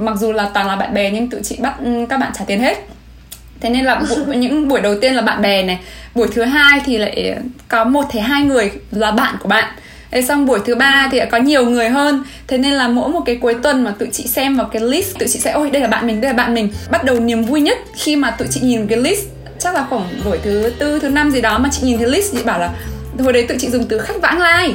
mặc dù là toàn là bạn bè nhưng tụi chị bắt các bạn trả tiền hết. Thế nên là bu- những buổi đầu tiên là bạn bè này buổi thứ hai thì lại có một thể hai người là bạn của bạn. Thế xong buổi thứ ba thì có nhiều người hơn. Thế nên là mỗi một cái cuối tuần mà tụi chị xem vào cái list Tụi chị sẽ ôi đây là bạn mình, đây là bạn mình. Bắt đầu niềm vui nhất khi mà tụi chị nhìn cái list Chắc là khoảng buổi thứ tư, thứ năm gì đó mà chị nhìn cái list Chị bảo là hồi đấy tụi chị dùng từ khách vãng lai.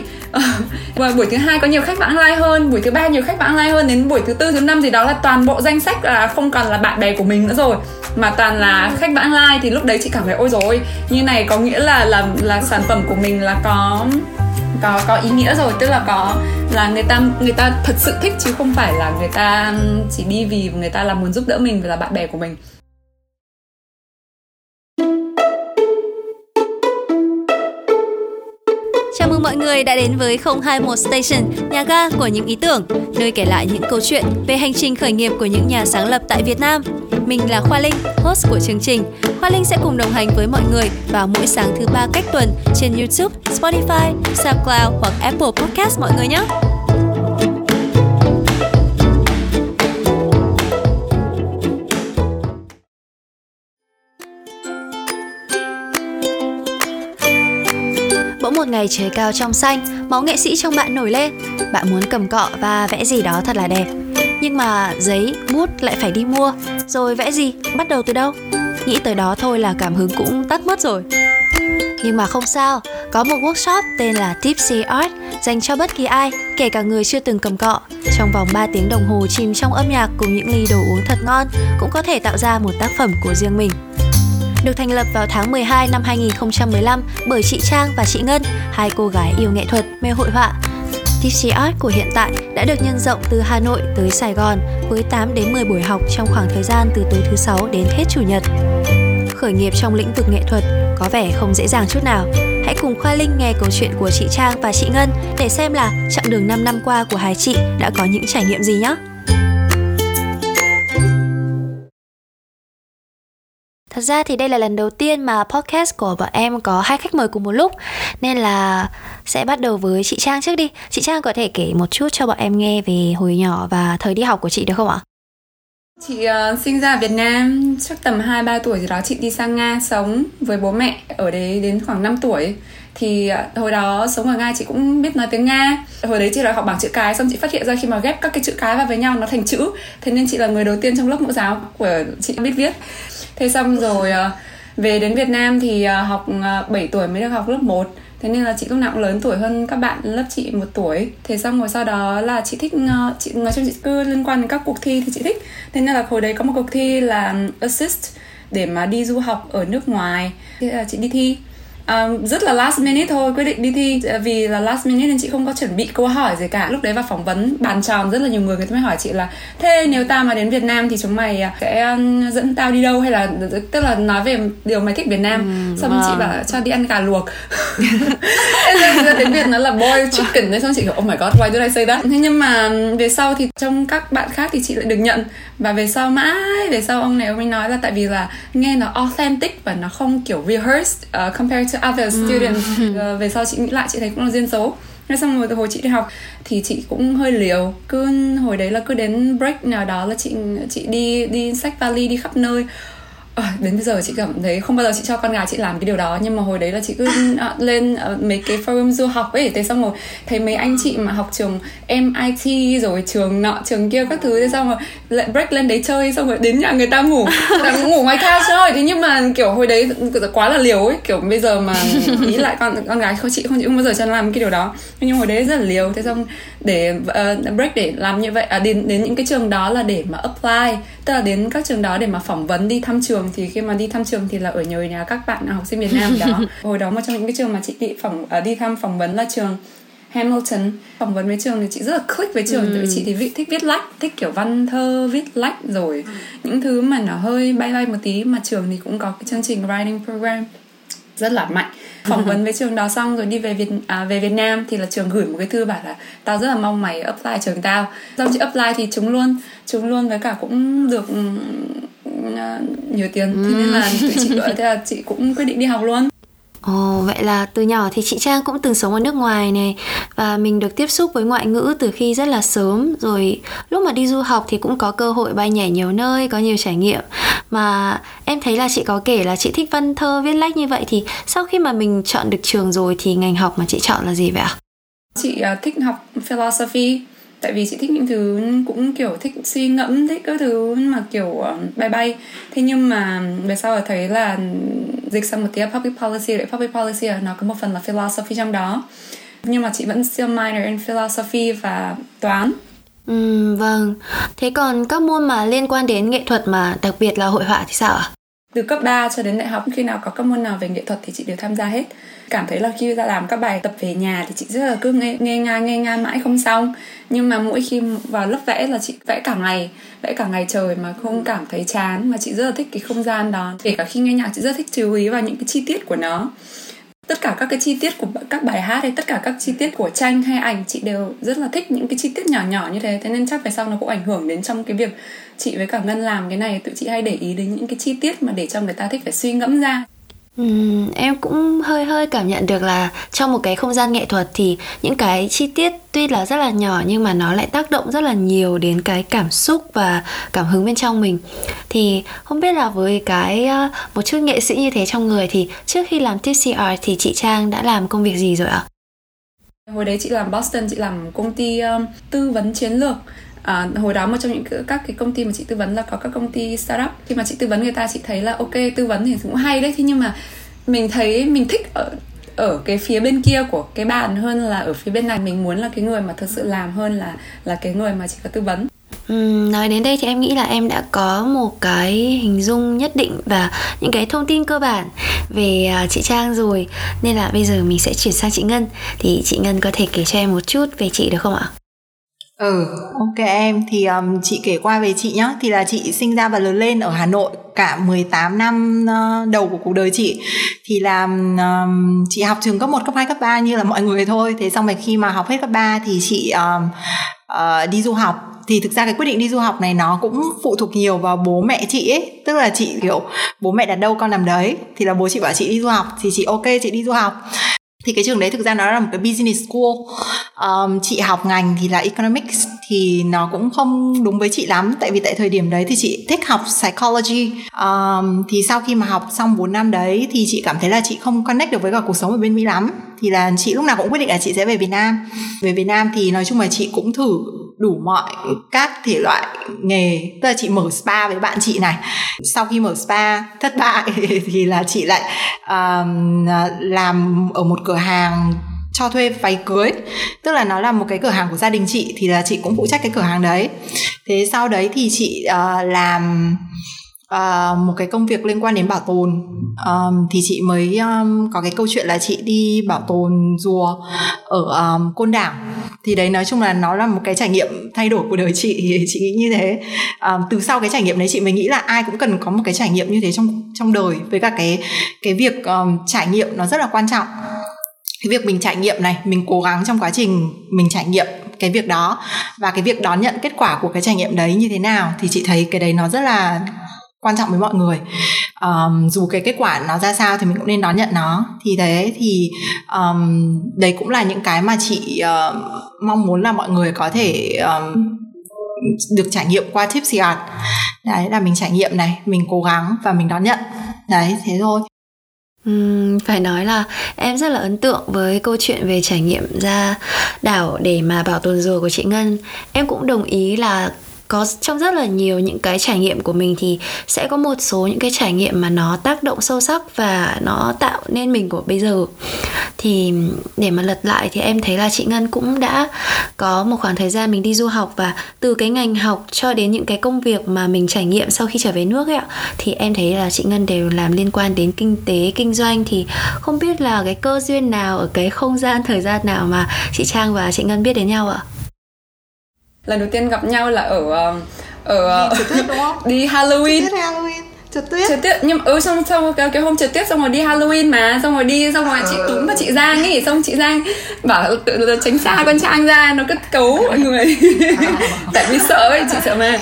Và buổi thứ hai có nhiều khách vãng lai hơn buổi thứ ba nhiều khách vãng lai hơn đến buổi thứ tư thứ năm gì đó là toàn bộ danh sách là không còn là bạn bè của mình nữa rồi mà toàn là khách vãng lai. Thì lúc đấy chị cảm thấy ôi rồi như này có nghĩa là là là sản phẩm của mình là có có có ý nghĩa rồi. Tức là có là người ta người ta thật sự thích chứ không phải là người ta chỉ đi vì người ta là muốn giúp đỡ mình và là bạn bè của mình mọi người đã đến với 021 Station, nhà ga của những ý tưởng, nơi kể lại những câu chuyện về hành trình khởi nghiệp của những nhà sáng lập tại Việt Nam. Mình là Khoa Linh, host của chương trình. Khoa Linh sẽ cùng đồng hành với mọi người vào mỗi sáng thứ ba cách tuần trên YouTube, Spotify, SoundCloud hoặc Apple Podcast mọi người nhé. Một ngày trời cao trong xanh, máu nghệ sĩ trong bạn nổi lên. Bạn muốn cầm cọ và vẽ gì đó thật là đẹp. Nhưng mà giấy, bút lại phải đi mua. Rồi vẽ gì? Bắt đầu từ đâu? Nghĩ tới đó thôi là cảm hứng cũng tắt mất rồi. Nhưng mà không sao, có một workshop tên là Tipsy Art dành cho bất kỳ ai, kể cả người chưa từng cầm cọ. Trong vòng 3 tiếng đồng hồ chìm trong âm nhạc cùng những ly đồ uống thật ngon cũng có thể tạo ra một tác phẩm của riêng mình. Được thành lập vào tháng 12 năm 2015 bởi chị Trang và chị Ngân, hai cô gái yêu nghệ thuật, mê hội họa. Tipsy Art của hiện tại đã được nhân rộng từ Hà Nội tới Sài Gòn với 8 đến 10 buổi học trong khoảng thời gian từ tối thứ sáu đến hết chủ nhật. Khởi nghiệp trong lĩnh vực nghệ thuật có vẻ không dễ dàng chút nào. Hãy cùng Khoa Linh nghe câu chuyện của chị Trang và chị Ngân để xem là chặng đường 5 năm qua của hai chị đã có những trải nghiệm gì nhé. Thật ra thì đây là lần đầu tiên mà podcast của bọn em có hai khách mời cùng một lúc Nên là sẽ bắt đầu với chị Trang trước đi. Chị Trang có thể kể một chút cho bọn em nghe về hồi nhỏ và thời đi học của chị được không ạ? Chị uh, sinh ra ở Việt Nam, chắc tầm 2-3 tuổi gì đó chị đi sang Nga sống với bố mẹ ở đấy đến khoảng 5 tuổi. Thì uh, hồi đó sống ở Nga chị cũng biết nói tiếng Nga. Hồi đấy chị là học bảng chữ cái xong chị phát hiện ra khi mà ghép các cái chữ cái vào với nhau nó thành chữ. Thế nên chị là người đầu tiên trong lớp mẫu giáo của chị biết viết thế xong rồi ờ, về đến Việt Nam thì ờ, học ờ, 7 tuổi mới được học lớp 1 thế nên là chị lúc nào cũng lớn tuổi hơn các bạn lớp chị một tuổi. Thế xong rồi sau đó là chị thích chị, nói chung chị cứ liên quan đến các cuộc thi thì chị thích. Thế nên là hồi đấy có một cuộc thi là assist để mà đi du học ở nước ngoài. Thế là chị đi thi. Um, rất là last minute thôi quyết định đi thi. Vì là last minute nên chị không có chuẩn bị câu hỏi gì cả. Lúc đấy vào phỏng vấn bàn tròn rất là nhiều người người ta mới hỏi chị là thế nếu tao mà đến Việt Nam thì chúng mày sẽ um, dẫn tao đi đâu? Hay là tức là nói về điều mày thích Việt Nam. Ừ, xong wow. chị bảo cho đi ăn gà luộc. Đến Việt nó là boiled chicken đấy. Xong chị kiểu oh my god why did I say that? Thế nhưng mà về sau thì trong các bạn khác thì chị lại được nhận và về sau mãi về sau ông này ông ấy nói là tại vì là nghe nó authentic và nó không kiểu rehearsed uh, compared to other students. Uh, về sau chị nghĩ lại chị thấy cũng là duyên số. Thế xong rồi từ hồi chị đi học thì chị cũng hơi liều. Cứ hồi đấy là cứ đến break nào đó là chị chị đi đi sách vali đi khắp nơi À, đến bây giờ chị cảm thấy không bao giờ chị cho con gái chị làm cái điều đó nhưng mà hồi đấy là chị cứ à, lên à, mấy cái forum du học ấy thế xong rồi thấy mấy anh chị mà học trường MIT rồi trường nọ trường kia các thứ thế xong rồi lại break lên đấy chơi xong rồi đến nhà người ta ngủ là ngủ ngoài couch thôi. Thế nhưng mà kiểu hồi đấy quá là liều ấy kiểu bây giờ mà nghĩ lại con con gái không chị không chị không bao giờ cho làm cái điều đó. Nhưng hồi đấy rất là liều thế xong để uh, break để làm như vậy à, đến đến những cái trường đó là để mà apply tức là đến các trường đó để mà phỏng vấn đi thăm trường thì khi mà đi thăm trường thì là ở nhờ nhà các bạn học sinh Việt Nam đó. Hồi đó một trong những cái trường mà chị đi phỏng uh, đi thăm phỏng vấn là trường Hamilton. Phỏng vấn với trường thì chị rất là click với trường ừ. tại chị thì vị, thích viết lách thích kiểu văn thơ viết lách rồi. Ừ. những thứ mà nó hơi bay bay một tí mà trường thì cũng có cái chương trình writing program rất là mạnh. Phỏng vấn với trường đó xong rồi đi về Việt à, về Việt Nam thì là trường gửi một cái thư bảo là tao rất là mong mày apply trường tao. Xong chị apply thì chúng luôn chúng luôn với cả cũng được uh, nhiều tiền ừ. thế nên là tụi chị thế là chị cũng quyết định đi học luôn Ồ, vậy là từ nhỏ thì chị Trang cũng từng sống ở nước ngoài này và mình được tiếp xúc với ngoại ngữ từ khi rất là sớm rồi lúc mà đi du học thì cũng có cơ hội bay nhảy nhiều nơi, có nhiều trải nghiệm mà em thấy là chị có kể là chị thích văn thơ viết lách như vậy thì sau khi mà mình chọn được trường rồi thì ngành học mà chị chọn là gì vậy ạ? Chị uh, thích học philosophy tại vì chị thích những thứ cũng kiểu thích suy ngẫm thích các thứ mà kiểu um, bay bay thế nhưng mà về sau là thấy là dịch sang một tí public policy lại public policy là nó có một phần là philosophy trong đó nhưng mà chị vẫn still minor in philosophy và toán Ừ, vâng. Thế còn các môn mà liên quan đến nghệ thuật mà đặc biệt là hội họa thì sao ạ? Từ cấp 3 cho đến đại học khi nào có các môn nào về nghệ thuật thì chị đều tham gia hết. Cảm thấy là khi ra làm các bài tập về nhà thì chị rất là cứ nghe nghe ngang nghe ngang mãi không xong. Nhưng mà mỗi khi vào lớp vẽ là chị vẽ cả ngày, vẽ cả ngày trời mà không cảm thấy chán mà chị rất là thích cái không gian đó. Kể cả khi nghe nhạc chị rất thích chú ý vào những cái chi tiết của nó tất cả các cái chi tiết của các bài hát hay tất cả các chi tiết của tranh hay ảnh, chị đều rất là thích những cái chi tiết nhỏ nhỏ như thế. Thế nên chắc về sau nó cũng ảnh hưởng đến trong cái việc chị với cả ngân làm cái này. Tụi chị hay để ý đến những cái chi tiết mà để cho người ta thích phải suy ngẫm ra. Uhm, em cũng hơi hơi cảm nhận được là trong một cái không gian nghệ thuật thì những cái chi tiết tuy là rất là nhỏ nhưng mà nó lại tác động rất là nhiều đến cái cảm xúc và cảm hứng bên trong mình. Thì không biết là với cái một chút nghệ sĩ như thế trong người thì trước khi làm tipsy art thì chị trang đã làm công việc gì rồi ạ? Hồi đấy chị làm boston chị làm công ty um, tư vấn chiến lược à, hồi đó một trong những các cái công ty mà chị tư vấn là có các công ty startup. Khi mà chị tư vấn người ta chị thấy là ok tư vấn thì cũng hay đấy. Thế nhưng mà mình thấy mình thích ở ở cái phía bên kia của cái bàn hơn là ở phía bên này. Mình muốn là cái người mà thực sự làm hơn là là cái người mà chỉ có tư vấn. Uhm, nói đến đây thì em nghĩ là em đã có một cái hình dung nhất định và những cái thông tin cơ bản về uh, chị Trang rồi. Nên là bây giờ mình sẽ chuyển sang chị Ngân. Thì chị Ngân có thể kể cho em một chút về chị được không ạ? Ừ, ok em thì um, chị kể qua về chị nhá. Thì là chị sinh ra và lớn lên ở Hà Nội cả 18 năm uh, đầu của cuộc đời chị. Thì là um, chị học trường cấp 1, cấp 2, cấp 3 như là mọi người thôi. Thế xong rồi khi mà học hết cấp 3 thì chị um, uh, đi du học. Thì thực ra cái quyết định đi du học này nó cũng phụ thuộc nhiều vào bố mẹ chị ấy. Tức là chị kiểu bố mẹ đặt đâu con làm đấy. Thì là bố chị bảo chị đi du học. Thì chị ok chị đi du học thì cái trường đấy thực ra nó là một cái business school. Um, chị học ngành thì là economics thì nó cũng không đúng với chị lắm. Tại vì tại thời điểm đấy thì chị thích học psychology. Um, thì sau khi mà học xong 4 năm đấy thì chị cảm thấy là chị không connect được với cả cuộc sống ở bên Mỹ lắm. Thì là chị lúc nào cũng quyết định là chị sẽ về Việt Nam. Về Việt Nam thì nói chung là chị cũng thử đủ mọi các thể loại nghề. Tức là chị mở spa với bạn chị này. Sau khi mở spa thất bại thì là chị lại um, làm ở một cửa hàng cho thuê váy cưới. Tức là nó là một cái cửa hàng của gia đình chị thì là chị cũng phụ trách cái cửa hàng đấy. Thế sau đấy thì chị uh, làm uh, một cái công việc liên quan đến bảo tồn um, thì chị mới um, có cái câu chuyện là chị đi bảo tồn rùa ở um, côn đảo. Thì đấy nói chung là nó là một cái trải nghiệm thay đổi của đời chị chị nghĩ như thế. Um, từ sau cái trải nghiệm đấy chị mới nghĩ là ai cũng cần có một cái trải nghiệm như thế trong trong đời với cả cái cái việc um, trải nghiệm nó rất là quan trọng. Cái việc mình trải nghiệm này mình cố gắng trong quá trình mình trải nghiệm cái việc đó và cái việc đón nhận kết quả của cái trải nghiệm đấy như thế nào thì chị thấy cái đấy nó rất là quan trọng với mọi người. Um, dù cái kết quả nó ra sao thì mình cũng nên đón nhận nó. Thì thế thì um, đấy cũng là những cái mà chị uh, mong muốn là mọi người có thể um, được trải nghiệm qua tipsy art. Đấy là mình trải nghiệm này mình cố gắng và mình đón nhận. Đấy thế thôi. Uhm, phải nói là em rất là ấn tượng với câu chuyện về trải nghiệm ra đảo để mà bảo tồn rùa của chị Ngân. Em cũng đồng ý là có trong rất là nhiều những cái trải nghiệm của mình thì sẽ có một số những cái trải nghiệm mà nó tác động sâu sắc và nó tạo nên mình của bây giờ thì để mà lật lại thì em thấy là chị Ngân cũng đã có một khoảng thời gian mình đi du học và từ cái ngành học cho đến những cái công việc mà mình trải nghiệm sau khi trở về nước ấy ạ, thì em thấy là chị Ngân đều làm liên quan đến kinh tế, kinh doanh thì không biết là cái cơ duyên nào ở cái không gian thời gian nào mà chị Trang và chị Ngân biết đến nhau ạ? Lần đầu tiên gặp nhau là ở ờ, ở đi tuyết đúng không? đi Halloween. Trượt tuyết Halloween. Trượt tuyết trượt tuyết nhưng ừ xong xong cái, cái hôm trượt tuyết xong rồi đi Halloween mà xong rồi đi xong rồi chị túm và chị Giang ấy xong chị Giang bảo tự tránh xa con Trang ra nó cứ cấu mọi người. Tại vì sợ ấy chị sợ mà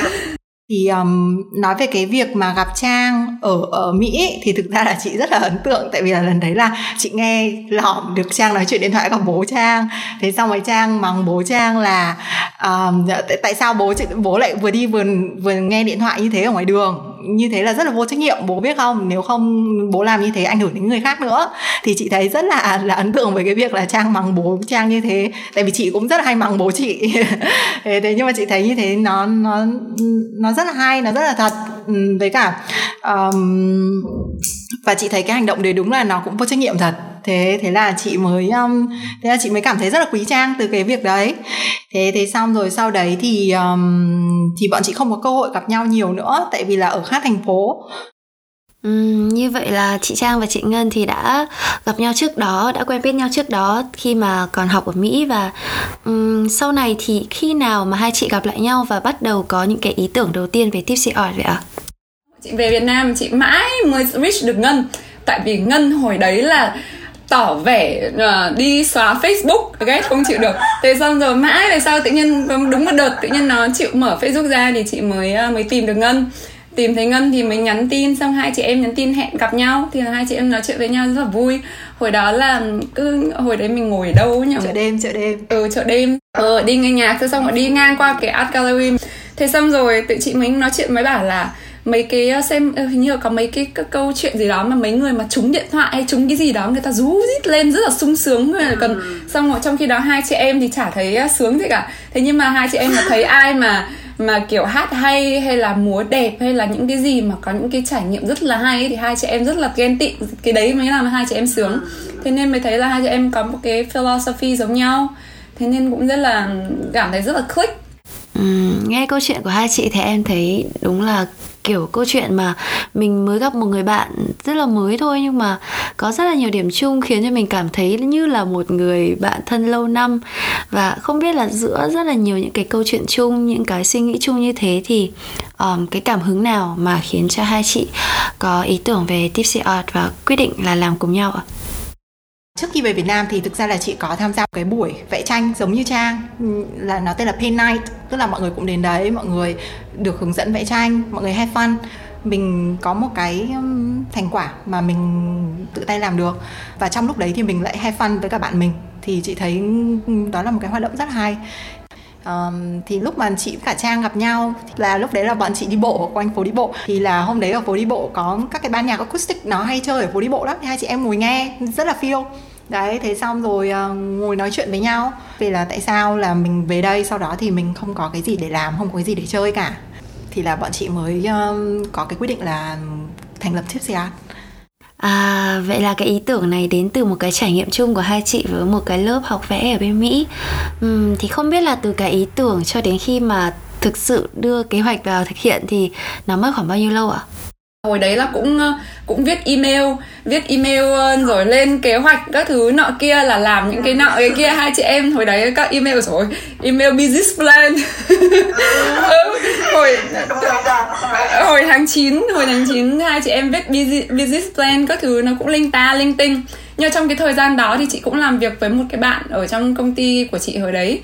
thì um, nói về cái việc mà gặp trang ở ở mỹ ấy, thì thực ra là chị rất là ấn tượng. Tại vì là lần đấy là chị nghe lỏm được trang nói chuyện điện thoại กับ bố trang. Thế xong rồi trang mắng bố trang là um, tại, tại sao bố bố lại vừa đi vừa vừa nghe điện thoại như thế ở ngoài đường? Như thế là rất là vô trách nhiệm. Bố biết không? Nếu không bố làm như thế ảnh hưởng đến người khác nữa. Thì chị thấy rất là là ấn tượng với cái việc là trang mắng bố trang như thế. Tại vì chị cũng rất là hay mắng bố chị. Thế, thế nhưng mà chị thấy như thế nó nó nó rất là hay nó rất là thật. Ừ, với cả um, và chị thấy cái hành động đấy đúng là nó cũng vô trách nhiệm thật thế thế là chị mới um, thế là chị mới cảm thấy rất là quý trang từ cái việc đấy. Thế thế xong rồi sau đấy thì um, thì bọn chị không có cơ hội gặp nhau nhiều nữa tại vì là ở khác thành phố. Ừ, như vậy là chị Trang và chị Ngân thì đã gặp nhau trước đó, đã quen biết nhau trước đó khi mà còn học ở Mỹ và um, sau này thì khi nào mà hai chị gặp lại nhau và bắt đầu có những cái ý tưởng đầu tiên về Tipsy Art vậy ạ? Chị về Việt Nam chị mãi mới reach được Ngân. Tại vì Ngân hồi đấy là tỏ vẻ uh, đi xóa Facebook ghét không chịu được. Thế xong rồi mãi về sau tự nhiên đúng một đợt tự nhiên nó chịu mở Facebook ra thì chị mới uh, mới tìm được Ngân. Tìm thấy ngân thì mình nhắn tin xong hai chị em nhắn tin hẹn gặp nhau. Thì hai chị em nói chuyện với nhau rất là vui. Hồi đó là cứ hồi đấy mình ngồi ở đâu nhỉ? Chợ đêm chợ đêm. Ừ chợ đêm. Ờ đi nghe nhạc thế xong rồi đi ngang qua cái art gallery. Thế xong rồi tự chị mình nói chuyện mới bảo là mấy cái ờ, xem ờ, hình như có mấy cái, cái câu chuyện gì đó mà mấy người mà trúng điện thoại hay trúng cái gì đó người ta rú rít lên rất là sung sướng. Còn ừ. xong rồi trong khi đó hai chị em thì chả thấy ờ, sướng gì cả. Thế nhưng mà hai chị em mà thấy ai mà mà kiểu hát hay hay là múa đẹp hay là những cái gì mà có những cái trải nghiệm rất là hay ấy, thì hai chị em rất là ghen tị. Cái đấy mới làm hai chị em sướng. Thế nên mới thấy là hai chị em có một cái philosophy giống nhau. Thế nên cũng rất là cảm thấy rất là click. Ừ, nghe câu chuyện của hai chị thì em thấy đúng là kiểu câu chuyện mà mình mới gặp một người bạn rất là mới thôi nhưng mà có rất là nhiều điểm chung khiến cho mình cảm thấy như là một người bạn thân lâu năm và không biết là giữa rất là nhiều những cái câu chuyện chung những cái suy nghĩ chung như thế thì um, cái cảm hứng nào mà khiến cho hai chị có ý tưởng về tipsy art và quyết định là làm cùng nhau ạ? Trước khi về Việt Nam thì thực ra là chị có tham gia cái buổi vẽ tranh giống như Trang ừ, là nó tên là Paint Night tức là mọi người cũng đến đấy mọi người được hướng dẫn vẽ tranh mọi người have fun. Mình có một cái thành quả mà mình tự tay làm được. Và trong lúc đấy thì mình lại have fun với cả bạn mình. Thì chị thấy đó là một cái hoạt động rất hay. Um, thì lúc mà chị và cả Trang gặp nhau là lúc đấy là bọn chị đi bộ quanh phố đi bộ. Thì là hôm đấy ở phố đi bộ có các cái ban nhạc acoustic nó hay chơi ở phố đi bộ lắm. Thì hai chị em ngồi nghe rất là feel đấy thế xong rồi uh, ngồi nói chuyện với nhau về là tại sao là mình về đây sau đó thì mình không có cái gì để làm không có cái gì để chơi cả thì là bọn chị mới uh, có cái quyết định là thành lập Tipsy Art À, vậy là cái ý tưởng này đến từ một cái trải nghiệm chung của hai chị với một cái lớp học vẽ ở bên Mỹ. Uhm, thì không biết là từ cái ý tưởng cho đến khi mà thực sự đưa kế hoạch vào thực hiện thì nó mất khoảng bao nhiêu lâu ạ? À? Hồi đấy là cũng ờ, cũng viết email viết email ờ, rồi lên kế hoạch các thứ nọ kia là làm những cái nọ cái kia. Hai chị em hồi đấy các email rồi email business plan. Ừ, hồi hồi tháng 9 hồi tháng 9 hai chị em viết business plan các thứ nó cũng linh ta linh tinh. Nhưng trong cái thời gian đó thì chị cũng làm việc với một cái bạn ở trong công ty của chị hồi đấy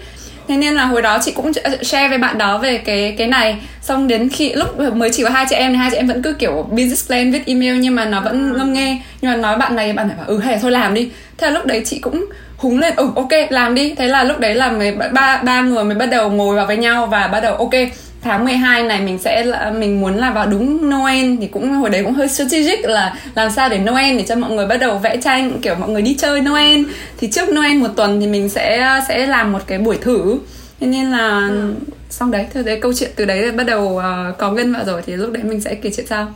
thế nên là hồi đó chị cũng share với bạn đó về cái cái này. Xong đến khi lúc mới chỉ có hai chị em thì hai chị em vẫn cứ kiểu business plan viết email nhưng mà nó vẫn ngâm nghe. Nhưng mà nói bạn này bạn này bảo ừ hay thôi làm đi. Thế là lúc đấy chị cũng húng lên ừ ok làm đi. Thế là lúc đấy là mới ba ba người mới bắt đầu ngồi vào với nhau và bắt đầu ok tháng 12 này mình sẽ mình muốn là vào đúng Noel thì cũng hồi đấy cũng hơi strategic là làm sao để Noel để cho mọi người bắt đầu vẽ tranh kiểu mọi người đi chơi Noel. Thì trước Noel một tuần thì mình sẽ sẽ làm một cái buổi thử. Thế nên là ừ. xong đấy thôi đấy câu chuyện từ đấy bắt đầu uh, có ngân vào rồi thì lúc đấy mình sẽ kể chuyện sau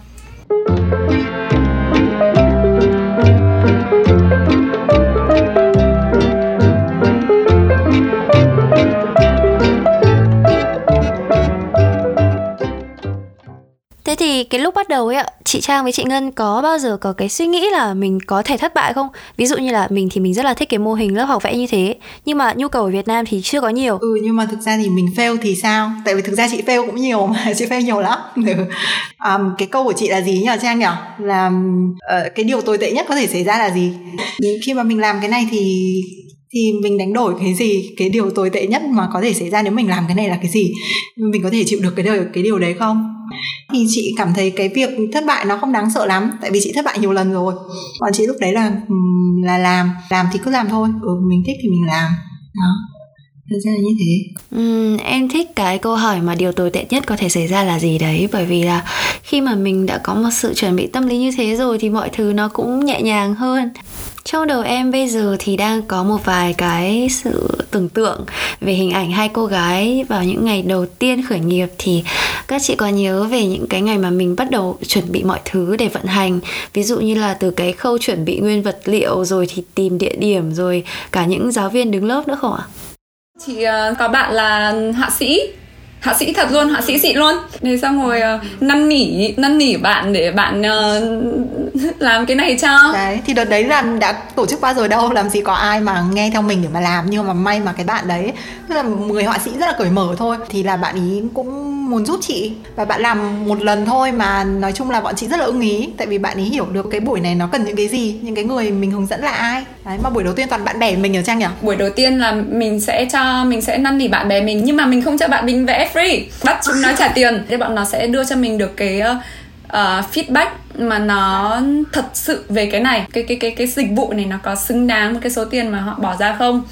thì cái lúc bắt đầu ấy ạ, chị Trang với chị Ngân có bao giờ có cái suy nghĩ là mình có thể thất bại không? Ví dụ như là mình thì mình rất là thích cái mô hình lớp học vẽ như thế, nhưng mà nhu cầu ở Việt Nam thì chưa có nhiều. Ừ nhưng mà thực ra thì mình fail thì sao? Tại vì thực ra chị fail cũng nhiều mà, chị fail nhiều lắm. um, cái câu của chị là gì nhỉ Trang nhỉ? Là uh, cái điều tồi tệ nhất có thể xảy ra là gì? Khi mà mình làm cái này thì thì mình đánh đổi cái gì cái điều tồi tệ nhất mà có thể xảy ra nếu mình làm cái này là cái gì? Mình có thể chịu được cái điều cái điều đấy không? Thì chị cảm thấy cái việc thất bại nó không đáng sợ lắm tại vì chị thất bại nhiều lần rồi. Còn chị lúc đấy là là làm làm thì cứ làm thôi. Ừ, mình thích thì mình làm. Đó. Thật ra là như thế. Ừ, Em thích cái câu hỏi mà điều tồi tệ nhất có thể xảy ra là gì đấy? Bởi vì là khi mà mình đã có một sự chuẩn bị tâm lý như thế rồi Thì mọi thứ nó cũng nhẹ nhàng hơn trong đầu em bây giờ thì đang có một vài cái sự tưởng tượng về hình ảnh hai cô gái vào những ngày đầu tiên khởi nghiệp. Thì các chị có nhớ về những cái ngày mà mình bắt đầu chuẩn bị mọi thứ để vận hành? Ví dụ như là từ cái khâu chuẩn bị nguyên vật liệu, rồi thì tìm địa điểm, rồi cả những giáo viên đứng lớp nữa không ạ? Chị ờ, có bạn là hạ sĩ hạ sĩ thật luôn hạ sĩ xịn luôn. Thế xong rồi uh, năn nỉ năn nỉ bạn để bạn uh, làm cái này cho. Đấy thì đợt đấy là đã tổ chức qua rồi đâu làm gì có ai mà nghe theo mình để mà làm nhưng mà may mà cái bạn đấy tức là người họa sĩ rất là cởi mở thôi. Thì là bạn ý cũng muốn giúp chị và bạn làm một lần thôi mà nói chung là bọn chị rất là ưng ý. Tại vì bạn ý hiểu được cái buổi này nó cần những cái gì những cái người mình hướng dẫn là ai đấy mà buổi đầu tiên toàn bạn bè mình ở trang nhỉ? Buổi đầu tiên là mình sẽ cho mình sẽ năn nỉ bạn bè mình nhưng mà mình không cho bạn mình vẽ free. Bắt chúng nó trả tiền. Thế bọn nó sẽ đưa cho mình được cái uh, feedback mà nó thật sự về cái này. Cái cái cái cái dịch vụ này nó có xứng đáng với cái số tiền mà họ bỏ ra không?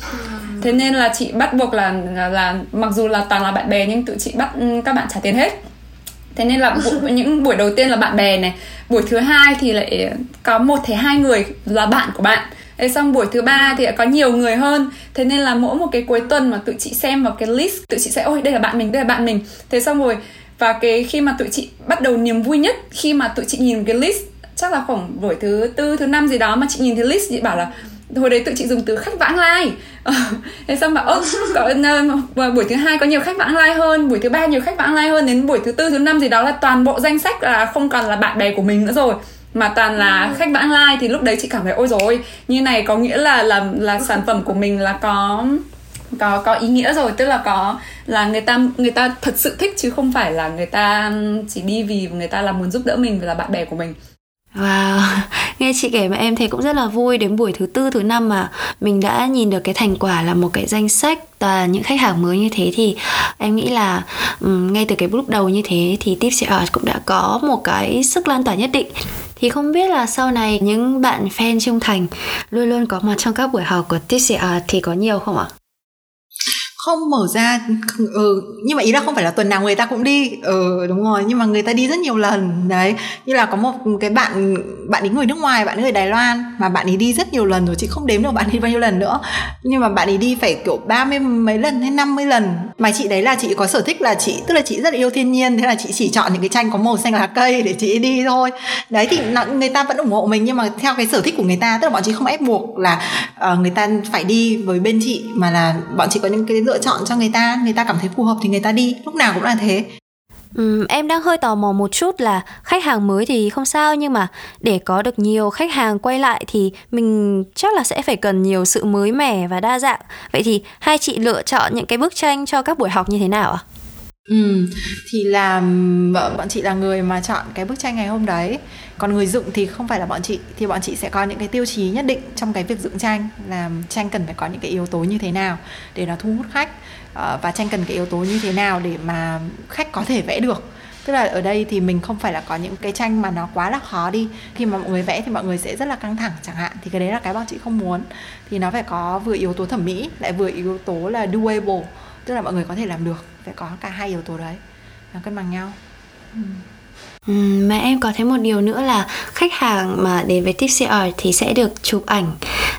Thế nên là chị bắt buộc là là, là mặc dù là toàn là bạn bè nhưng tụi chị bắt ừ, các bạn trả tiền hết. Thế nên là buổi, những buổi đầu tiên là bạn bè này. Buổi thứ hai thì lại có một thế hai người là bạn của bạn. Thế xong buổi thứ ba thì có nhiều người hơn. Thế nên là mỗi một cái cuối tuần mà tụi chị xem vào cái list Tụi chị sẽ ôi đây là bạn mình, đây là bạn mình. Thế xong rồi và cái khi mà tụi chị bắt đầu niềm vui nhất Khi mà tụi chị nhìn cái list Chắc là khoảng buổi thứ tư, thứ năm gì đó Mà chị nhìn thấy list chị bảo là hồi đấy tụi chị dùng từ khách vãng lai. Ờ, thế xong bảo ơ có, ờ, buổi thứ hai có nhiều khách vãng lai hơn buổi thứ ba nhiều khách vãng lai hơn đến buổi thứ tư thứ năm gì đó là toàn bộ danh sách là không còn là bạn bè của mình nữa rồi mà toàn là ừ. khách vãng lai thì lúc đấy chị cảm thấy ôi rồi như này có nghĩa là là là sản phẩm của mình là có có có ý nghĩa rồi. Tức là có là người ta người ta thật sự thích chứ không phải là người ta chỉ đi vì người ta là muốn giúp đỡ mình và là bạn bè của mình. Wow, nghe chị kể mà em thấy cũng rất là vui. Đến buổi thứ tư thứ năm mà mình đã nhìn được cái thành quả là một cái danh sách và những khách hàng mới như thế thì em nghĩ là um, ngay từ cái lúc đầu như thế thì Tipsy Art cũng đã có một cái sức lan tỏa nhất định thì không biết là sau này những bạn fan trung thành luôn luôn có mặt trong các buổi học của TCR thì có nhiều không ạ? Không mở ra ừ, nhưng mà ý là không phải là tuần nào người ta cũng đi ừ đúng rồi nhưng mà người ta đi rất nhiều lần đấy. Như là có một cái bạn bạn ấy người nước ngoài bạn ấy người đài loan mà bạn ấy đi rất nhiều lần rồi chị không đếm được bạn đi bao nhiêu lần nữa. Nhưng mà bạn ấy đi phải kiểu ba mươi mấy lần hay 50 lần. Mà chị đấy là chị có sở thích là chị tức là chị rất là yêu thiên nhiên thế là chị chỉ chọn những cái tranh có màu xanh lá cây để chị đi thôi. Đấy thì người ta vẫn ủng hộ mình nhưng mà theo cái sở thích của người ta tức là bọn chị không ép buộc là uh, người ta phải đi với bên chị mà là bọn chị có những cái lựa chọn cho người ta người ta cảm thấy phù hợp thì người ta đi lúc nào cũng là thế Ừ, em đang hơi tò mò một chút là khách hàng mới thì không sao nhưng mà để có được nhiều khách hàng quay lại thì mình chắc là sẽ phải cần nhiều sự mới mẻ và đa dạng. Vậy thì hai chị lựa chọn những cái bức tranh cho các buổi học như thế nào ạ? À? Ừ, thì là bọn chị là người mà chọn cái bức tranh ngày hôm đấy còn người dựng thì không phải là bọn chị, thì bọn chị sẽ có những cái tiêu chí nhất định trong cái việc dựng tranh, là tranh cần phải có những cái yếu tố như thế nào để nó thu hút khách ờ, và tranh cần cái yếu tố như thế nào để mà khách có thể vẽ được. Tức là ở đây thì mình không phải là có những cái tranh mà nó quá là khó đi. Khi mà mọi người vẽ thì mọi người sẽ rất là căng thẳng chẳng hạn, thì cái đấy là cái bọn chị không muốn. Thì nó phải có vừa yếu tố thẩm mỹ, lại vừa yếu tố là doable, tức là mọi người có thể làm được, phải có cả hai yếu tố đấy. Nó cân bằng nhau. Ừ. Ừ, mà em có thấy một điều nữa là khách hàng mà đến với Tipsy thì sẽ được chụp ảnh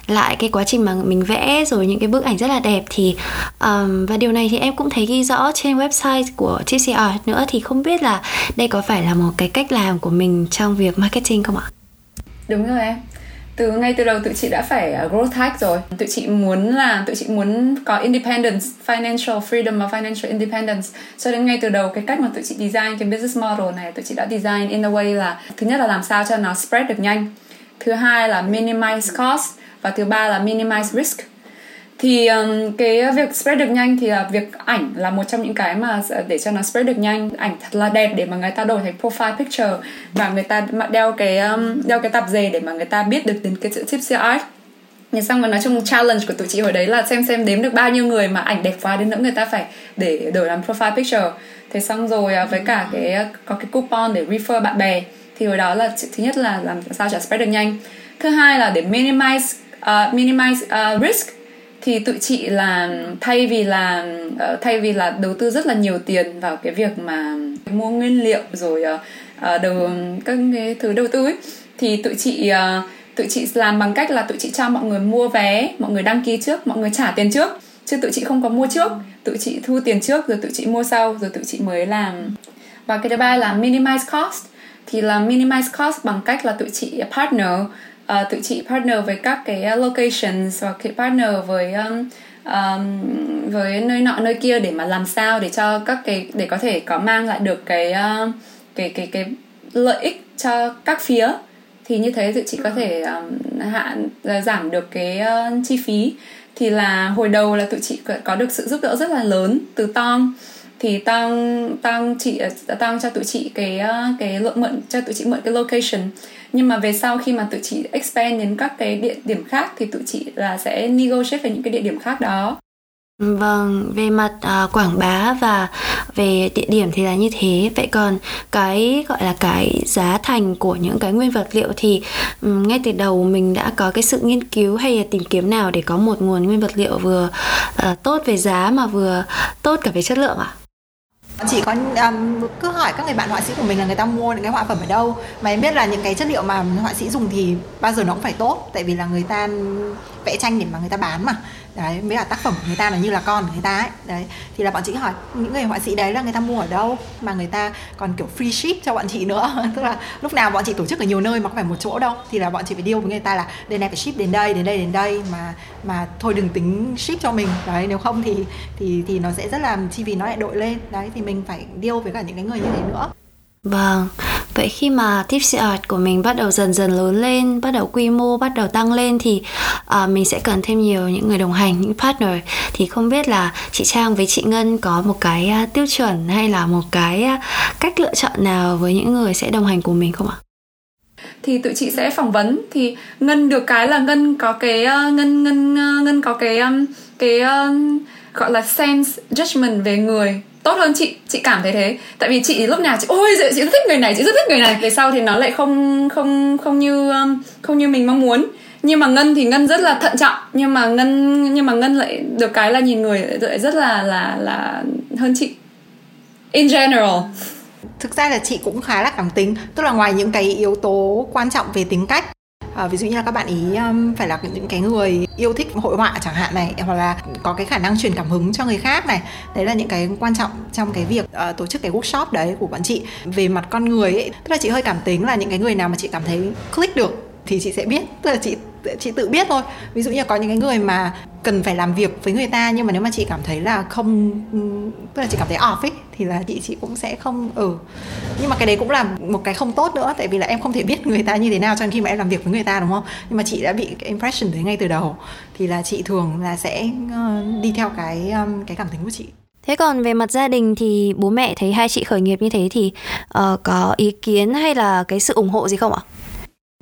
lại cái quá trình mà mình vẽ rồi những cái bức ảnh rất là đẹp thì um, và điều này thì em cũng thấy ghi rõ trên website của Tipsy nữa thì không biết là đây có phải là một cái cách làm của mình trong việc marketing không ạ? Đúng rồi em từ ngay từ đầu tụi chị đã phải à, growth hack rồi. Tụi chị muốn là tụi chị muốn có independence, financial freedom và financial independence. Cho đến ngay từ đầu, cái cách mà tụi chị design cái business model này tụi chị đã design in a way là, thứ nhất là làm sao cho nó spread được nhanh. Thứ hai là minimize cost và thứ ba là minimize risk thì um, cái việc spread được nhanh thì là việc ảnh là một trong những cái mà để cho nó spread được nhanh. Ảnh thật là đẹp để mà người ta đổi thành profile picture và người ta đeo cái um, đeo cái tạp dề để mà người ta biết được đến cái chữ tipsy art. Nhưng xong rồi nói chung challenge của tụi chị hồi đấy là xem xem đếm được bao nhiêu người mà ảnh đẹp quá đến nỗi người ta phải để đổi làm profile picture. Thế xong rồi à, với cả cái à, có cái coupon để refer bạn bè. Thì hồi đó là thứ nhất là làm sao cho spread được nhanh. Thứ hai là để minimize uh, minimize uh, risk thì tụi chị là thay vì là ờ, thay vì là đầu tư rất là nhiều tiền vào cái việc mà mua nguyên liệu rồi ờ, ờ, đầu, các cái thứ đầu tư ấy, thì tụi chị tụi chị làm bằng cách là tụi chị cho mọi người mua vé, mọi người đăng ký trước, mọi người trả tiền trước. Chứ tụi chị không có mua trước, tụi chị thu tiền trước rồi tụi chị mua sau, rồi tụi chị mới làm. Và cái thứ ba là minimize cost. Thì là minimize cost bằng cách là tụi chị partner uh, tụi chị partner với các cái locations và cái partner với um, um, với nơi nọ nơi kia để mà làm sao để cho các cái để có thể có mang lại được cái uh, cái cái cái lợi ích cho các phía. Thì như thế tụi chị có thể um, hạn giảm được cái uh, chi phí. Thì là hồi đầu là tụi chị có được sự giúp đỡ rất là lớn từ Tom thì tăng tăng chị à, tăng cho tụi chị cái à, cái lượng mượn cho tụi chị mượn cái location nhưng mà về sau khi mà tụi chị expand đến các cái địa điểm khác thì tụi chị là sẽ negotiate về những cái địa điểm khác đó Vâng, về mặt uh, quảng bá và về địa điểm thì là như thế. Vậy còn cái gọi là cái giá thành của những cái nguyên vật liệu thì um, ngay từ đầu mình đã có cái sự nghiên cứu hay là tìm kiếm nào để có một nguồn nguyên vật liệu vừa uh, tốt về giá mà vừa tốt cả về chất lượng ạ? À? Chị có um, cứ hỏi các người bạn họa sĩ của mình là người ta mua những cái họa phẩm ở đâu. Mà em biết là những cái chất liệu mà họa sĩ dùng thì bao giờ nó cũng phải tốt. Tại vì là người ta vẽ tranh để mà người ta bán mà đấy mới là tác phẩm của người ta là như là con của người ta ấy. Đấy, thì là bọn chị hỏi, những người họa sĩ đấy là người ta mua ở đâu? Mà người ta còn kiểu free ship cho bọn chị nữa. Tức là lúc nào bọn chị tổ chức ở nhiều nơi mà không phải một chỗ đâu. Thì là bọn chị phải deal với người ta là đây này phải ship đến đây đến đây đến đây, mà mà thôi đừng tính ship cho mình. Đấy, nếu không thì thì thì nó sẽ rất là, chi phí nó lại đội lên. Đấy, thì mình phải deal với cả những cái người như thế nữa. Vâng, vậy khi mà Tipsy Art của mình bắt đầu dần dần lớn lên, bắt đầu quy mô bắt đầu tăng lên thì uh, mình sẽ cần thêm nhiều những người đồng hành, những partner. Thì không biết là chị Trang với chị Ngân có một cái uh, tiêu chuẩn hay là một cái uh, cách lựa chọn nào với những người sẽ đồng hành cùng mình không ạ? thì tụi chị sẽ phỏng vấn thì ngân được cái là ngân có cái uh, ngân ngân uh, ngân có cái um, cái uh, gọi là sense judgment về người tốt hơn chị chị cảm thấy thế. Tại vì chị lúc nào chị ôi chị rất thích người này chị rất thích người này. Về sau thì nó lại không không không như um, không như mình mong muốn. Nhưng mà ngân thì ngân rất là thận trọng. Nhưng mà ngân nhưng mà ngân lại được cái là nhìn người lại rất là là là hơn chị. In general. Thực ra là chị cũng khá là cảm tính. Tức là ngoài những cái yếu tố quan trọng về tính cách à, ví dụ như là các bạn ý um, phải là những cái người yêu thích hội họa chẳng hạn này hoặc là có cái khả năng truyền cảm hứng cho người khác này. Đấy là những cái quan trọng trong cái việc uh, tổ chức cái workshop đấy của bọn chị. Về mặt con người ấy tức là chị hơi cảm tính là những cái người nào mà chị cảm thấy click được thì chị sẽ biết tức là chị chị tự biết thôi. Ví dụ như có những cái người mà cần phải làm việc với người ta nhưng mà nếu mà chị cảm thấy là không tức là chị cảm thấy off ấy thì là chị chị cũng sẽ không ừ. Nhưng mà cái đấy cũng là một cái không tốt nữa tại vì là em không thể biết người ta như thế nào cho nên khi mà em làm việc với người ta đúng không? Nhưng mà chị đã bị cái impression đấy ngay từ đầu thì là chị thường là sẽ ờ, đi theo cái cái cảm tính của chị. Thế còn về mặt gia đình thì bố mẹ thấy hai chị khởi nghiệp như thế thì uh, có ý kiến hay là cái sự ủng hộ gì không ạ?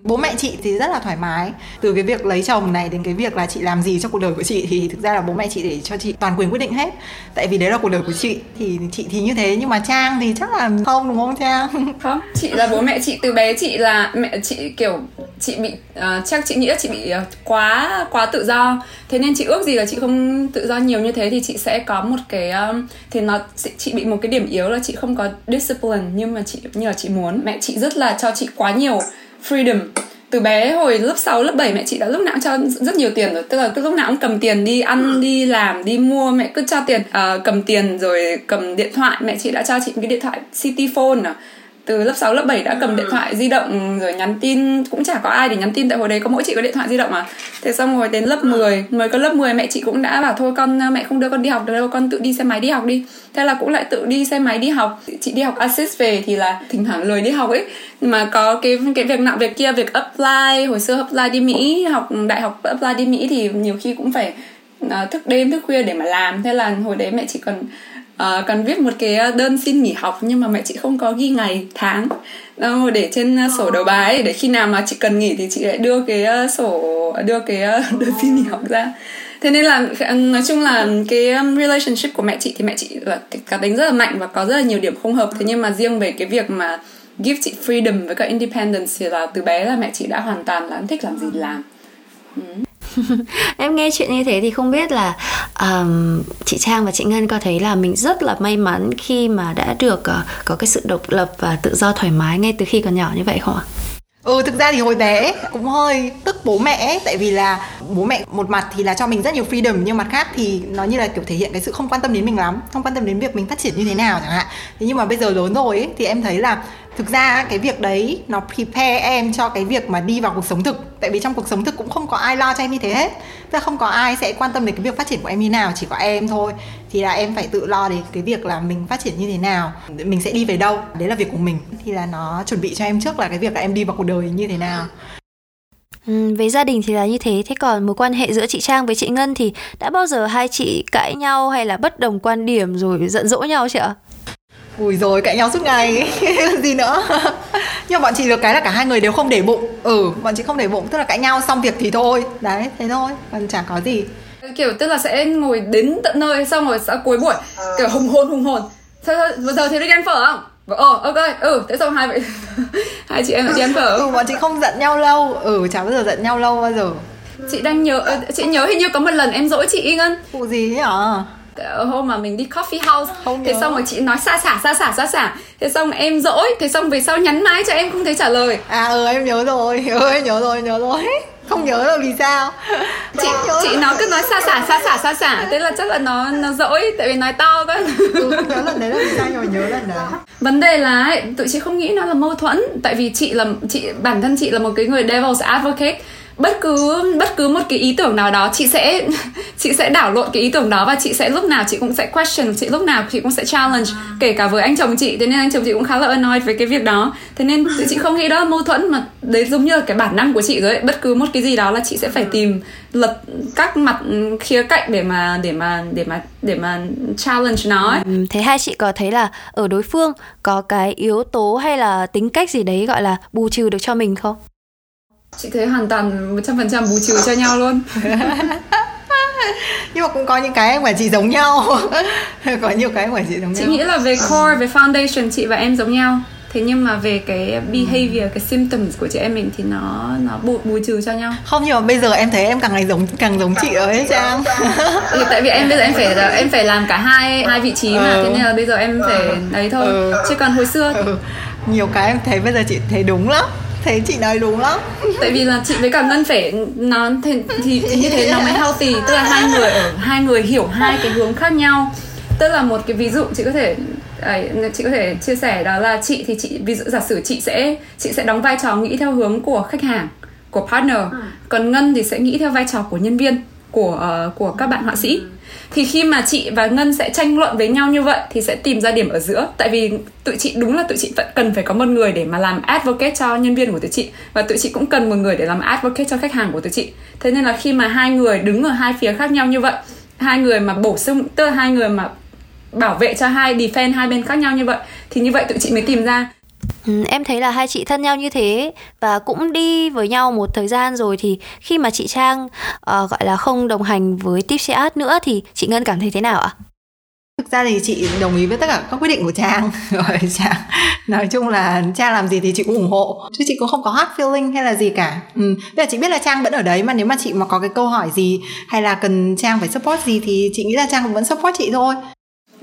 Bố mẹ chị thì rất là thoải mái. Từ cái việc lấy chồng này đến cái việc là chị làm gì trong cuộc đời của chị thì thực ra là bố mẹ chị để cho chị toàn quyền quyết định hết. Tại vì đấy là cuộc đời của chị thì chị thì như thế. Nhưng mà trang thì chắc là không đúng không trang? Không chị là bố mẹ chị. Từ bé chị là mẹ chị kiểu chị bị uh, chắc chị nghĩ là chị bị uh, quá quá tự do. Thế nên chị ước gì là chị không tự do nhiều như thế thì chị sẽ có một cái um, thì nó chị bị một cái điểm yếu là chị không có discipline nhưng mà chị như là chị muốn. Mẹ chị rất là cho chị quá nhiều freedom. Từ bé hồi lớp 6, lớp 7 mẹ chị đã lúc nào cũng cho rất nhiều tiền rồi. Tức là cứ lúc nào cũng cầm tiền đi ăn đi làm đi mua mẹ cứ cho tiền. Uh, cầm tiền rồi cầm điện thoại. Mẹ chị đã cho chị một cái điện thoại city phone à từ lớp 6, lớp 7 đã cầm điện ừ. thoại di động rồi nhắn tin. Cũng chả có ai để nhắn tin. Tại hồi đấy có mỗi chị có điện thoại di động à thế xong rồi đến lớp 10 mới có lớp 10 mẹ chị cũng đã bảo thôi con mẹ không đưa con đi học được đâu con tự đi xe máy đi học đi. Thế là cũng lại tự đi xe máy đi học. Chị đi học assist về thì là thỉnh thoảng lười đi học ấy. Mà có cái cái việc nặng việc kia việc apply hồi xưa apply đi Mỹ học đại học apply đi Mỹ thì nhiều khi cũng phải uh, thức đêm thức khuya để mà làm. Thế là hồi đấy mẹ chị còn uh, cần viết một cái ờ, đơn xin nghỉ học nhưng mà mẹ chị không có ghi ngày tháng. Đâu để trên sổ đầu bài để khi nào mà chị cần nghỉ thì chị lại đưa cái sổ đưa cái đưa xin nghỉ học ra. Thế nên là nói chung là cái relationship của mẹ chị thì mẹ chị là cá tính rất là mạnh và có rất là nhiều điểm không hợp. Thế nhưng mà riêng về cái việc mà give chị freedom với cả independence thì là từ bé là mẹ chị đã hoàn toàn là thích làm gì làm. Ừ. em nghe chuyện như thế thì không biết là um, chị Trang và chị Ngân có thấy là mình rất là may mắn khi mà đã được uh, có cái sự độc lập và tự do thoải mái ngay từ khi còn nhỏ như vậy không ạ? Ừ thực ra thì hồi bé cũng hơi tức bố mẹ ấy, tại vì là bố mẹ một mặt thì là cho mình rất nhiều freedom nhưng mặt khác thì nó như là kiểu thể hiện cái sự không quan tâm đến mình lắm, không quan tâm đến việc mình phát triển như thế nào chẳng hạn. Thế nhưng mà bây giờ lớn rồi ấy, thì em thấy là thực ra cái việc đấy nó prepare em cho cái việc mà đi vào cuộc sống thực. Tại vì trong cuộc sống thực cũng không có ai lo cho em như thế hết. Tức là không có ai sẽ quan tâm đến cái việc phát triển của em như nào chỉ có em thôi. Thì là em phải tự lo đến cái việc là mình phát triển như thế nào mình sẽ đi về đâu. Đấy là việc của mình. Thì là nó chuẩn bị cho em trước là cái việc là em đi vào cuộc đời như thế nào. Ừ, với gia đình thì là như thế. Thế còn mối quan hệ giữa chị trang với chị ngân thì đã bao giờ hai chị cãi nhau hay là bất đồng quan điểm rồi giận dỗi nhau chưa ạ? Ui rồi cãi nhau suốt ngày. Gì nữa? Nhưng mà bọn chị được cái là cả hai người đều không để bụng. Ừ bọn chị không để bụng tức là cãi nhau xong việc thì thôi. Đấy thế thôi còn chẳng có gì. Kiểu tức là sẽ ngồi đến tận nơi xong rồi sẽ cuối buổi kiểu hùng hồn hùng hồn. Thôi thôi bây giờ thì đi ăn phở không? Ờ ok ừ thế xong hai vậy hai chị em đi ăn phở. Ừ bọn chị không giận nhau lâu. Ừ chả bao giờ giận nhau lâu bao giờ. Chị đang nhớ chị nhớ hình như có một lần em dỗi chị ngân. Vụ gì nhỉ hôm mà mình đi coffee house không thế xong rồi chị nói xa xả xa xả xa xả. Thế xong em dỗi thế xong về sau nhắn mãi cho em không thấy trả lời. À ừ em nhớ rồi ừ em nhớ rồi nhớ rồi. Không nhớ là vì sao? Chị chị nó cứ nói xa xả xa xả xa xả. Thế là chắc là nó nó dỗi tại vì nói to quá. Ừ, nhớ lần đấy là vì sao nhưng mà nhớ lần đấy. Vấn đề là ấy, tụi chị không nghĩ nó là mâu thuẫn tại vì chị là chị bản thân chị là một cái người devil's advocate bất cứ bất cứ một cái ý tưởng nào đó chị sẽ chị sẽ đảo lộn cái ý tưởng đó và chị sẽ lúc nào chị cũng sẽ question chị lúc nào chị cũng sẽ challenge kể cả với anh chồng chị. Thế nên anh chồng chị cũng khá là annoyed với cái việc đó. Thế nên chị không nghĩ đó là mâu thuẫn mà đấy giống như là cái bản năng của chị rồi ấy. bất cứ một cái gì đó là chị sẽ phải tìm lật các mặt khía cạnh để mà để mà để mà để mà challenge nó ấy. Ừ, thế hai chị có thấy là ở đối phương có cái yếu tố hay là tính cách gì đấy gọi là bù trừ được cho mình không chị thấy hoàn toàn 100% bù trừ cho nhau luôn. Nhưng mà cũng có những cái mà chị giống nhau. Có nhiều cái mà chị giống chị nhau. nghĩ là về core về foundation chị và em giống nhau. Thế nhưng mà về cái behavior cái symptoms của chị em mình thì nó nó bù bù trừ cho nhau. Không nhưng mà bây giờ em thấy em càng ngày giống càng giống chị ấy trang. Ừ, tại vì em bây giờ em phải em phải làm cả hai hai vị trí mà. Ừ. thế nên là bây giờ em phải đấy thôi. Ừ. chứ còn hồi xưa thì... ừ. nhiều cái em thấy bây giờ chị thấy đúng lắm thế chị nói đúng lắm. Tại vì là chị với cả ngân phải nó thì, thì, thì như thế nó mới healthy tức là hai người ở hai người hiểu hai cái hướng khác nhau. Tức là một cái ví dụ chị có thể chị có thể chia sẻ đó là chị thì chị ví dụ giả sử chị sẽ chị sẽ đóng vai trò nghĩ theo hướng của khách hàng của partner. Ừ. còn ngân thì sẽ nghĩ theo vai trò của nhân viên của uh, của các bạn họa sĩ thì khi mà chị và ngân sẽ tranh luận với nhau như vậy thì sẽ tìm ra điểm ở giữa. Tại vì tụi chị, đúng là tụi chị vẫn cần phải có một người để mà làm advocate cho nhân viên của tụi chị. Và tụi chị cũng cần một người để làm advocate cho khách hàng của tụi chị. Thế nên là khi mà hai người đứng ở hai phía khác nhau như vậy, hai người mà bổ sung, tức là hai người mà bảo vệ cho hai, defend hai bên khác nhau như vậy, thì như vậy tụi chị mới tìm ra Ừ, em thấy là hai chị thân nhau như thế và cũng đi với nhau một thời gian rồi thì khi mà chị Trang uh, gọi là không đồng hành với Tipsy Art nữa thì chị Ngân cảm thấy thế nào ạ? Thực ra thì chị đồng ý với tất cả các quyết định của Trang rồi Trang nói chung là Trang làm gì thì chị cũng ủng hộ chứ chị cũng không có hard feeling hay là gì cả. Ừ. Bây giờ chị biết là Trang vẫn ở đấy mà nếu mà chị mà có cái câu hỏi gì hay là cần Trang phải support gì thì chị nghĩ là Trang cũng vẫn support chị thôi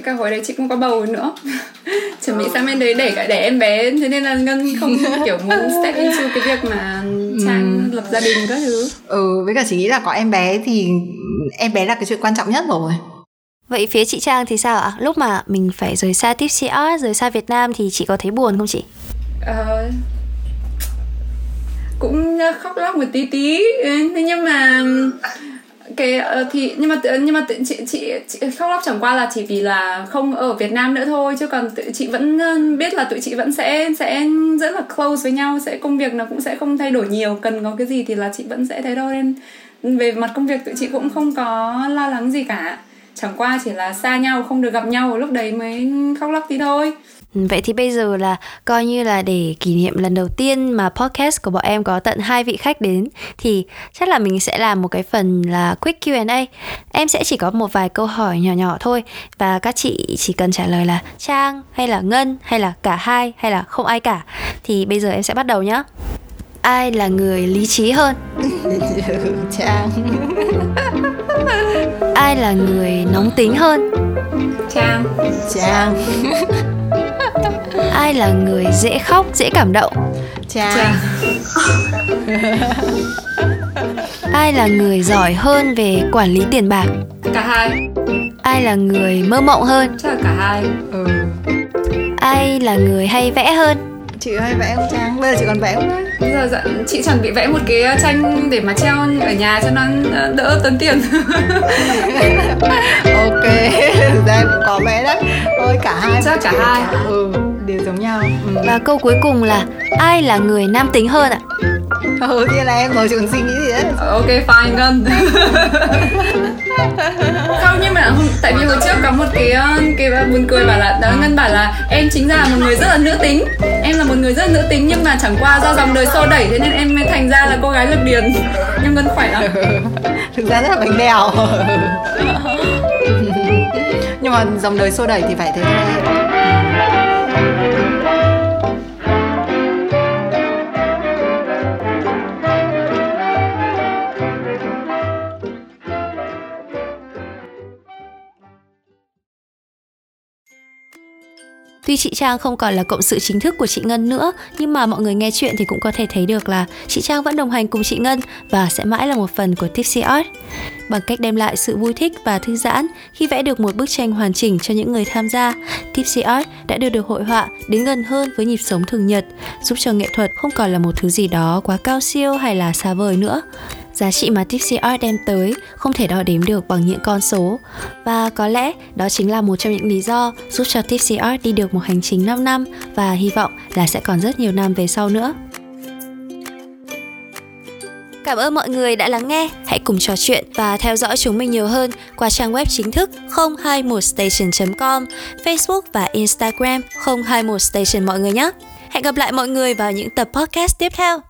cái hồi đấy chị cũng có bầu nữa chuẩn bị sang bên đấy để để em bé thế nên là ngân không kiểu muốn step into cái việc mà trang ừ. lập gia đình các thứ ừ với cả chị nghĩ là có em bé thì em bé là cái chuyện quan trọng nhất rồi Vậy phía chị Trang thì sao ạ? Lúc mà mình phải rời xa Tipsy Art, rời xa Việt Nam thì chị có thấy buồn không chị? Ờ, cũng khóc lóc một tí tí thế nhưng mà cái ờ, thì nhưng mà nhưng mà chị, chị chị khóc lóc chẳng qua là chỉ vì là không ở Việt Nam nữa thôi chứ còn tự, chị vẫn ờ, biết là tụi chị vẫn sẽ sẽ rất là close với nhau sẽ công việc nó cũng sẽ không thay đổi nhiều cần có cái gì thì là chị vẫn sẽ thế thôi. Nên về mặt công việc tụi chị cũng không có lo lắng gì cả. Chẳng qua chỉ là xa nhau không được gặp nhau lúc đấy mới khóc lóc tí thôi vậy thì bây giờ là coi như là để kỷ niệm lần đầu tiên mà podcast của bọn em có tận hai vị khách đến thì chắc là mình sẽ làm một cái phần là quick Q&A. Em sẽ chỉ có một vài câu hỏi nhỏ nhỏ thôi và các chị chỉ cần trả lời là Trang hay là Ngân hay là cả hai hay là không ai cả. Thì bây giờ em sẽ bắt đầu nhá. Ai là người lý trí hơn? Trang. Ai là người nóng tính hơn? Trang. Trang. Ai là người dễ khóc, dễ cảm động? Trang. Ai là người giỏi hơn về quản lý tiền bạc? Cả hai. Ai là người mơ mộng hơn? Chắc là cả hai. Ừ. Ai là người hay vẽ hơn? Chị hay vẽ không Trang? Bây giờ chị còn vẽ không đấy? Bây giờ dạ, chị chuẩn bị vẽ một cái tranh để mà treo ở nhà cho nó ờ, đỡ tốn tiền. ok, ra em cũng có vẽ đấy. Ôi cả hai. Chắc cả hai. Ừ, đều giống nhau. Ừ. Và câu cuối cùng là ai là người nam tính hơn ạ? Ừ, thì là em chị còn suy nghĩ gì đấy. ok fine ngân. không nhưng mà hôm- tại vì hồi trước có một cái ờ, cái buồn cười bảo là đó ngân bảo là em chính ra là một người rất là nữ tính em là một người rất là nữ tính nhưng mà chẳng qua do dòng đời xô đẩy thế nên em mới thành ra là cô gái lực điền nhưng ngân khỏe lắm Thực ra rất là bánh bèo. Nhưng mà dòng đời xô đẩy thì phải thế thôi. Thank you. Tuy chị Trang không còn là cộng sự chính thức của chị Ngân nữa, nhưng mà mọi người nghe chuyện thì cũng có thể thấy được là chị Trang vẫn đồng hành cùng chị Ngân và sẽ mãi là một phần của Tipsy Art. Bằng cách đem lại sự vui thích và thư giãn khi vẽ được một bức tranh hoàn chỉnh cho những người tham gia, Tipsy Art đã đưa được hội họa đến gần hơn với nhịp sống thường nhật, giúp cho nghệ thuật không còn là một thứ gì đó quá cao siêu hay là xa vời nữa. Giá trị mà Tipsy Art đem tới không thể đo đếm được bằng những con số Và có lẽ đó chính là một trong những lý do giúp cho Tipsy Art đi được một hành trình 5 năm Và hy vọng là sẽ còn rất nhiều năm về sau nữa Cảm ơn mọi người đã lắng nghe. Hãy cùng trò chuyện và theo dõi chúng mình nhiều hơn qua trang web chính thức 021station.com, Facebook và Instagram 021station mọi người nhé. Hẹn gặp lại mọi người vào những tập podcast tiếp theo.